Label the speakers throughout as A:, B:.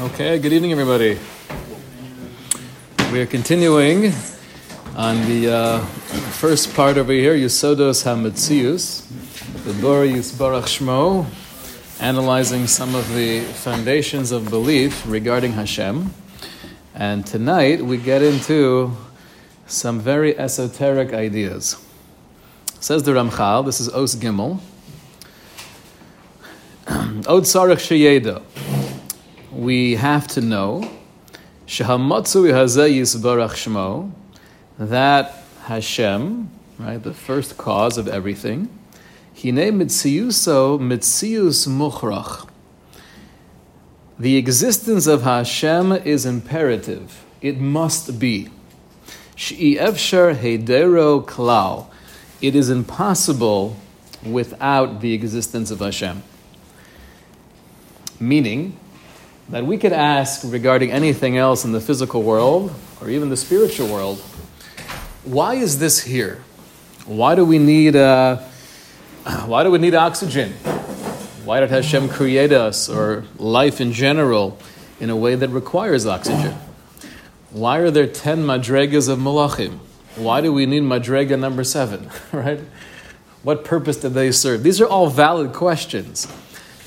A: Okay, good evening, everybody. We are continuing on the uh, first part over here, Yusodos HaMetzius, the Bora Yisbarach Shmo, analyzing some of the foundations of belief regarding Hashem. And tonight we get into some very esoteric ideas. Says the Ramchal, this is Os Gimel. Od Sarach Sheyeda. We have to know that Hashem, right, the first cause of everything, Hine Mitziyuso Mitzius Muchrach. The existence of Hashem is imperative. It must be. Klau. It is impossible without the existence of Hashem. Meaning that we could ask regarding anything else in the physical world or even the spiritual world why is this here? Why do we need, uh, why do we need oxygen? Why did Hashem create us or life in general in a way that requires oxygen? Why are there 10 madregas of malachim? Why do we need madrega number seven, right? What purpose do they serve? These are all valid questions.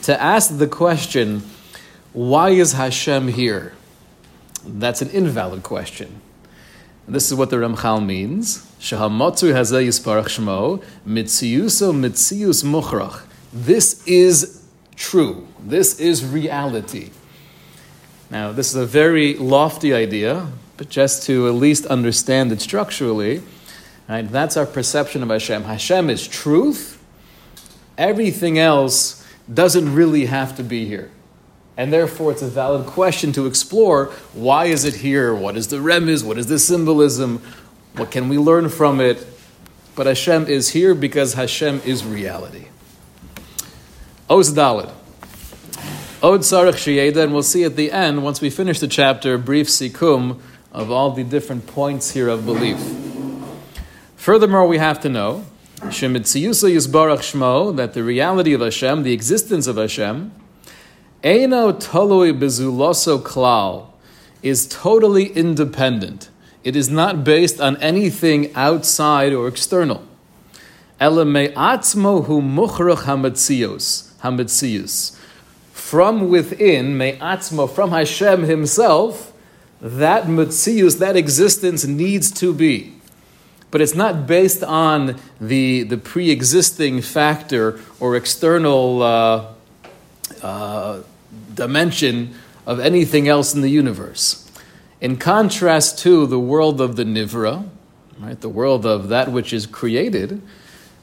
A: To ask the question, why is Hashem here? That's an invalid question. This is what the Ramchal means. Shahamotzu hazeh yisparach mitziuso mitzius. This is true. This is reality. Now, this is a very lofty idea, but just to at least understand it structurally, right, that's our perception of Hashem. Hashem is truth. Everything else doesn't really have to be here. And therefore, it's a valid question to explore why is it here? What is the remiz? What is the symbolism? What can we learn from it? But Hashem is here because Hashem is reality. Oz Dalid. Od Sarach Shiyeda, and we'll see at the end, once we finish the chapter, brief sikum of all the different points here of belief. Furthermore, we have to know Shemitziyusa Yisbarach Shmo, that the reality of Hashem, the existence of Hashem, Eino Tolui Bezuloso Klal, is totally independent. It is not based on anything outside or external. From within, me'atzmo, from Hashem Himself, that mitzius, that existence needs to be. But it's not based on the, the pre existing factor or external uh, uh, dimension of anything else in the universe. In contrast to the world of the Nivra, right, the world of that which is created,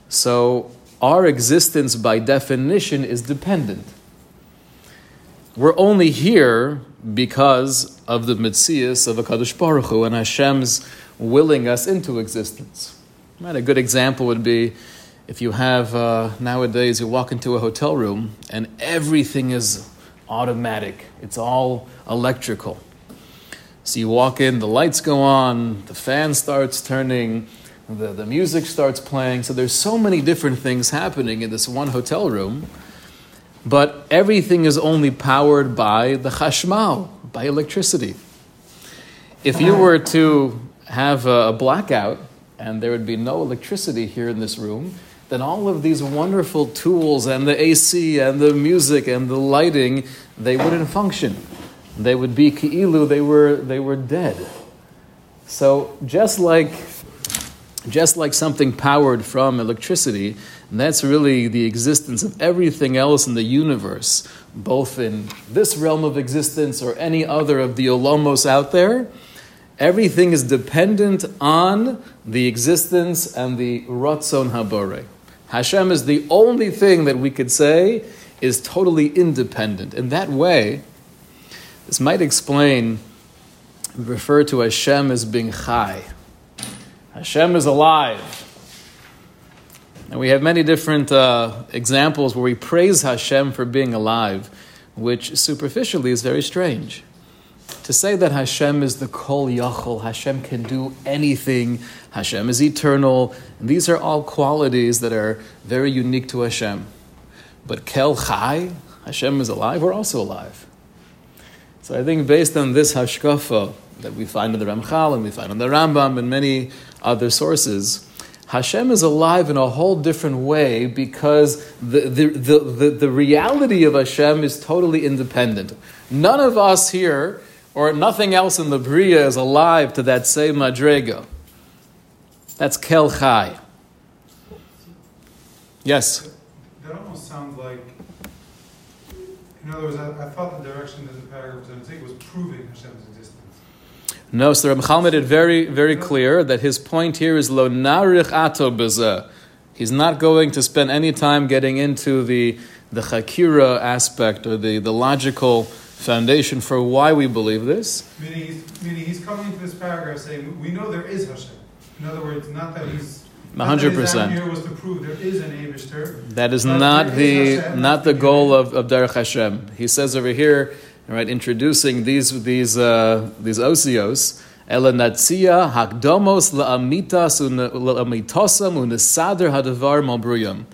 A: so our existence by definition is dependent. We're only here because of the mitzias of Hakadosh Baruch Hu and Hashem's willing us into existence. Right? A good example would be if you have uh, nowadays you walk into a hotel room and everything is automatic. It's all electrical. So you walk in, the lights go on, the fan starts turning, the, the music starts playing. So there's so many different things happening in this one hotel room but everything is only powered by the chashmal, by electricity. If you were to have a blackout and there would be no electricity here in this room, then all of these wonderful tools and the AC and the music and the lighting, they wouldn't function. They would be ki'ilu, they were, they were dead. So just like, just like something powered from electricity, and that's really the existence of everything else in the universe, both in this realm of existence or any other of the olomos out there. Everything is dependent on the existence and the ratzon habore. Hashem is the only thing that we could say is totally independent. In that way, this might explain, refer to Hashem as being chai. Hashem is alive. And we have many different uh, examples where we praise Hashem for being alive, which superficially is very strange. To say that Hashem is the Kol Yachol, Hashem can do anything, Hashem is eternal, these are all qualities that are very unique to Hashem. But Kel Chai, Hashem is alive, we're also alive. So I think based on this hashkafa that we find in the Ramchal and we find in the Rambam and many other sources, Hashem is alive in a whole different way because the, the, the, the, the reality of Hashem is totally independent. None of us here or nothing else in the Bria is alive to that same Madrega. That's Kel Chai. Yes?
B: That almost sounds like, in other words, I, I thought the direction that the paragraph was going to take was proving Hashem's existence.
A: No, so Ramchal made it very, very clear that his point here is lo narich ato. He's not going to spend any time getting into the, the chakira aspect or the, the logical foundation for why we believe this.
B: Meaning he's, meaning he's coming into this paragraph saying, we know there is Hashem. In other words, not that he's. not that his aim
A: 100%.
B: here was to prove there is an Abishter.
A: That is not the not the goal of, of Derech Hashem. He says over here, right, introducing these these uh, these osios. Ela natzia hakdomos laamitas laamitosam unesader hadavar malbruyam.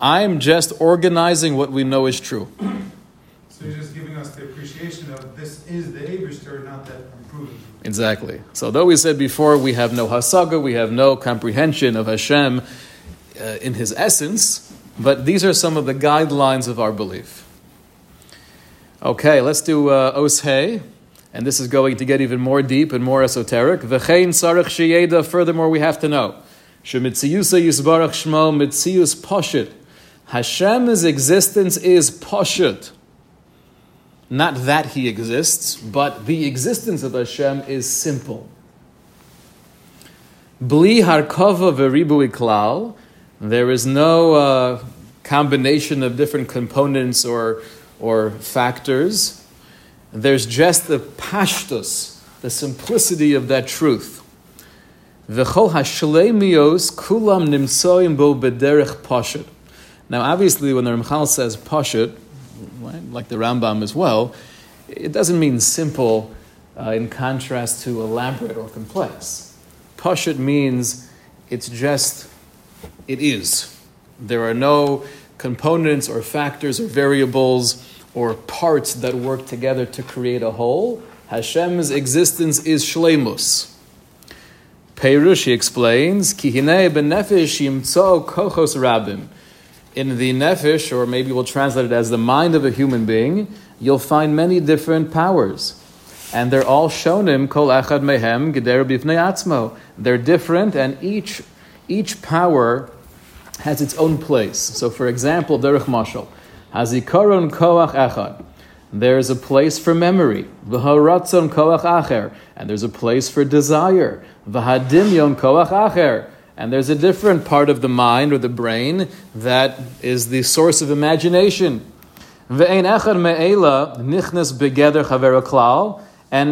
A: I'm just organizing what we know is true.
B: So he's just giving us the appreciation of this is the Abishter, not that I'm proving.
A: Exactly. So, though we said before we have no hasaga, we have no comprehension of Hashem uh, in His essence, but these are some of the guidelines of our belief. Okay, let's do uh, Os Hey, and this is going to get even more deep and more esoteric. V'chein sarach sheyeda. Furthermore, we have to know shemitziyusa yisbarach shmo mitziyus poshut. Hashem's existence is poshut. Not that he exists, but the existence of Hashem is simple. Bli harkova veribu klal. There is no uh, combination of different components or, or factors. There's just the pashtus, the simplicity of that truth. V'chol hashleimios kulam nimsoim bo bederech pashut. Now, obviously, when the Ramchal says pashut, right, like the Rambam as well, it doesn't mean simple uh, in contrast to elaborate or complex. Pashut means it's just, it is. There are no components or factors or variables or parts that work together to create a whole. Hashem's existence is shleimus. Peirush, he explains, Ki hinei benefesh yimtzo kochos rabim. In the nefesh, or maybe we'll translate it as the mind of a human being, you'll find many different powers. And they're all shonim, kol echad mehem, geder bifnei atzmo. They're different, and each, each power has its own place. So, for example, derech mashal, hazikaron koach echad. There's a place for memory, v'haratzon koach acher, and there's a place for desire, v'hadimyon koach acher, and there's a different part of the mind or the brain that is the source of imagination. And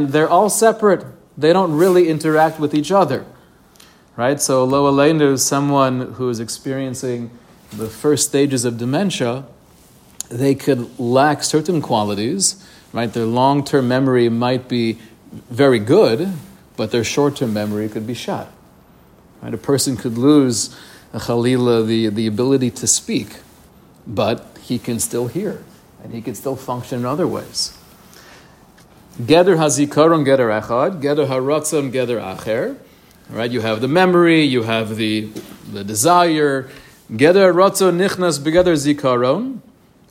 A: they're all separate. They don't really interact with each other. Right? So, lo aleinu, someone who is experiencing the first stages of dementia, they could lack certain qualities, right? Their long term memory might be very good, but their short term memory could be shot. Right? A person could lose, a Khalila, the, the ability to speak, but he can still hear, and he can still function in other ways. Geder hazikaron geder echad, geder haratzon geder acher. Right? You have the memory, you have the, the desire. Geder ratzon nichnas begeder zikaron.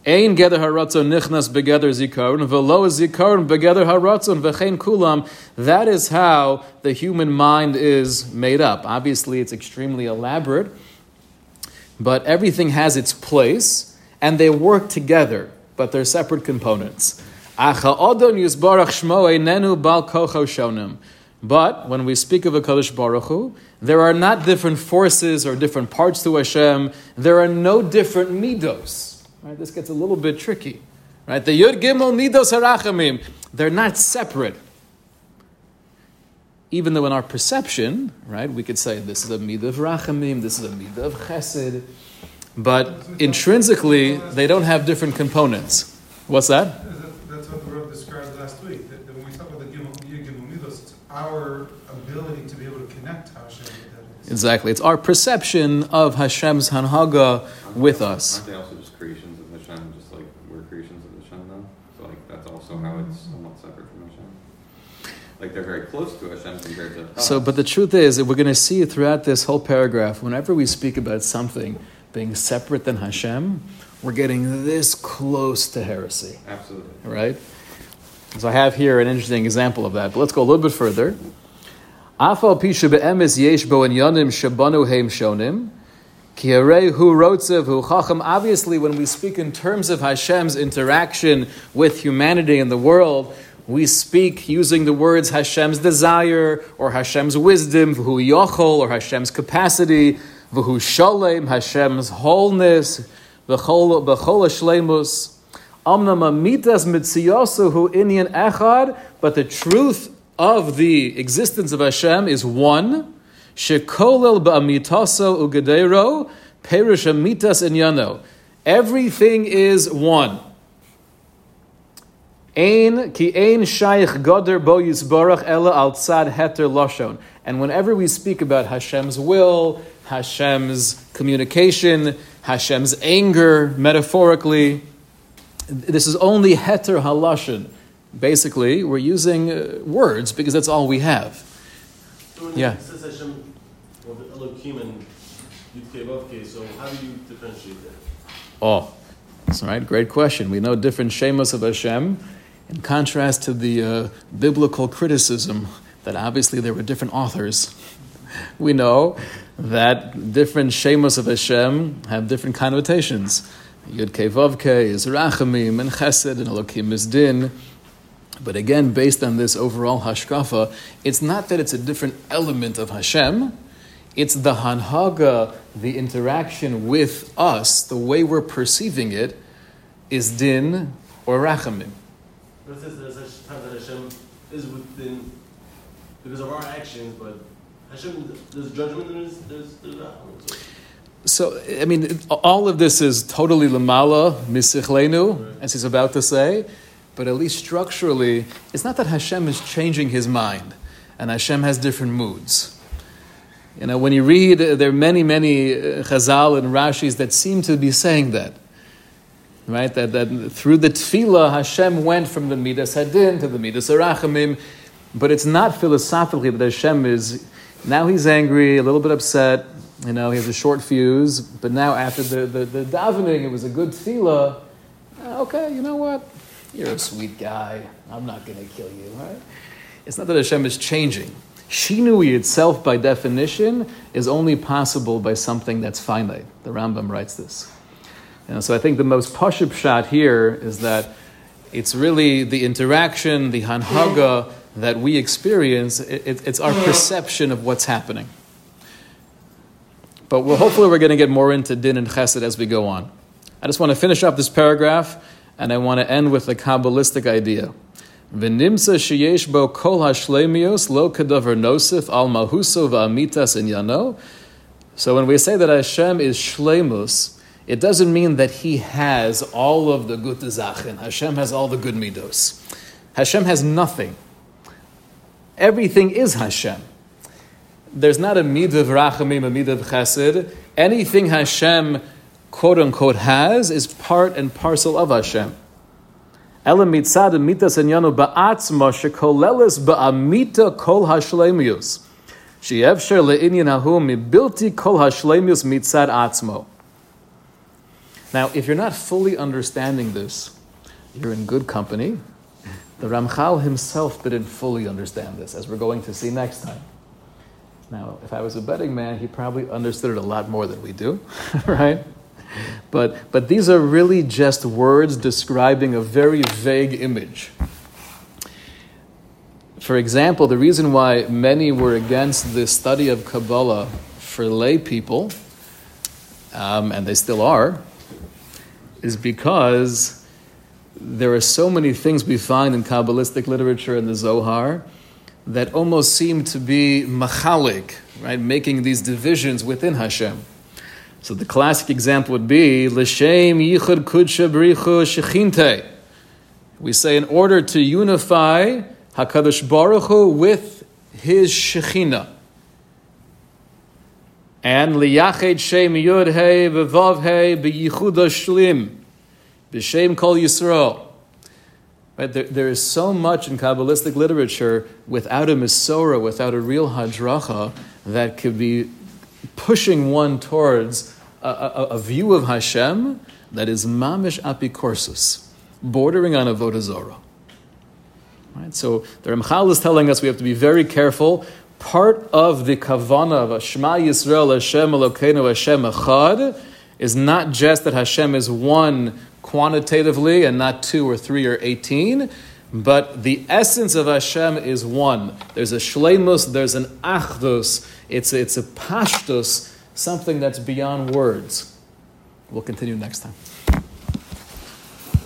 A: Ein geder haratzon nichnas begeder zikaron. Velo zikaron begeder haratzon kulam. That is how the human mind is made up. Obviously, it's extremely elaborate, but everything has its place, and they work together, but they're separate components. But when we speak of a Kadosh Baruch Hu, there are not different forces or different parts to Hashem. There are no different midos. Right? This gets a little bit tricky. Right? The Yud Gimel midos harachamim. They're not separate. Even though in our perception, right, we could say this is a midah of rachamim, this is a midah of chesed, but intrinsically they don't have different components. What's that?
B: That- That's what the Rav described last week, that, that when we talk about the Gimel, Yud Gimel Midos, it's our ability to be able to connect how Hashem that is.
A: Exactly. It's our perception of Hashem's hanhaga with us.
C: Aren't they also just creations of Hashem, just like we're creations of Hashem, though? So like that's also how know it's somewhat separate from Hashem. Like they're very close to Hashem compared to us.
A: So, but the truth is we're going to see throughout this whole paragraph, whenever we speak about something being separate than Hashem, we're getting this close to heresy.
C: Absolutely.
A: Right? So I have here an interesting example of that. But let's go a little bit further. Afal pisha be'emes yesh bo yanim shabanu heim shonim. Ki hu rotzev. Obviously, when we speak in terms of Hashem's interaction with humanity and the world, we speak using the words Hashem's desire or Hashem's wisdom, v'hu yochol, or Hashem's capacity, v'hu shalem, Hashem's wholeness, v'chol shlemus. Amnam amitas mitziyosu inyan echad, but the truth of the existence of Hashem is one. Shekolel ba'amitaso ugedero, perish amitas inyano. Everything is one. Ein ki ein shaykh goder bo yisbarach ela al tzad heter lashon. And whenever we speak about Hashem's will, Hashem's communication, Hashem's anger, metaphorically, this is only heter halashon. Basically, we're using uh, words because that's all we have.
D: So
A: Yeah.
D: Hashem, well, Elohim and Yud-Kei so how do you differentiate that?
A: Oh, that's right. Great question. We know different shemos of Hashem, in contrast to the uh, biblical criticism that obviously there were different authors. We know that different shemos of Hashem have different connotations. Yud Kei Vav Kei is Rachamim and Chesed and Elokim is Din. But again, based on this overall hashkafa, it's not that it's a different element of Hashem. It's the hanhaga, the interaction with us, the way we're perceiving it, is din or rachamim.
D: But it says there's such time that Hashem is within, because of our actions, but Hashem, there's judgment and there's, there's, there's Rachamim. So
A: I mean, all of this is totally lamala, misichlenu,
D: Right.
A: as he's about to say, but at least structurally, it's not that Hashem is changing his mind and Hashem has different moods. You know, when you read, there are many, many uh, Chazal and Rashis that seem to be saying that. Right? That, that through the tefillah, Hashem went from the Midas Hadin to the Midas Arachamim, but it's not philosophically that Hashem is, now he's angry, a little bit upset, you know, he has a short fuse, but now after the, the, the davening, it was a good tefillah. Uh, Okay, you know what? You're a sweet guy. I'm not going to kill you, right? It's not that Hashem is changing. Shinui itself, by definition, is only possible by something that's finite. The Rambam writes this. You know, so I think the most pashib shot here is that it's really the interaction, the hanhaga that we experience. It, it- it's our perception of what's happening. But we'll, hopefully, we're going to get more into din and chesed as we go on. I just want to finish up this paragraph, and I want to end with a kabbalistic idea. V'nimsa sheyesh bo kol hashlemios lo kadavar nosif al mahuso va'amitas inyano. So when we say that Hashem is shlemus, it doesn't mean that He has all of the gute zachen. Hashem has all the good midos. Hashem has nothing. Everything is Hashem. There's not a mid of rachamim, a mid of chesed. Anything Hashem, quote unquote, has is part and parcel of Hashem. Ela mitzad mitas enyanu ba'atzma shekoleles ba'amita kol hashlemius. She'evsher le'inyan hahu mibilti kol hashlemius mitzad atzmo. Now, if you're not fully understanding this, you're in good company. The Ramchal himself didn't fully understand this, as we're going to see next time. Now, if I was a betting man, he probably understood it a lot more than we do, right? But, but these are really just words describing a very vague image. For example, the reason why many were against the study of Kabbalah for lay people, um, and they still are, is because there are so many things we find in Kabbalistic literature in the Zohar that almost seem to be machalik, right, making these divisions within Hashem. So the classic example would be l'shem yichud kudsha b'richu shechinte. We say in order to unify Hakadosh Baruch Hu with His Shechina. And liyached shem yud hey v'vav hey b'yichud shlim b'shem kol Yisrael. Right? There, there is so much in Kabbalistic literature without a Misora, without a real Hadracha, that could be pushing one towards a, a, a view of Hashem that is mamish apikorsus, bordering on avodah zorah. Right? So the Ramchal is telling us we have to be very careful. Part of the kavana of Shema Yisrael Hashem Elokeinu Hashem Echad is not just that Hashem is one quantitatively and not two or three or eighteen, but the essence of Hashem is one. There's a shleimus, there's an achdus, it's it's a pashtus, something that's beyond words. We'll continue next time.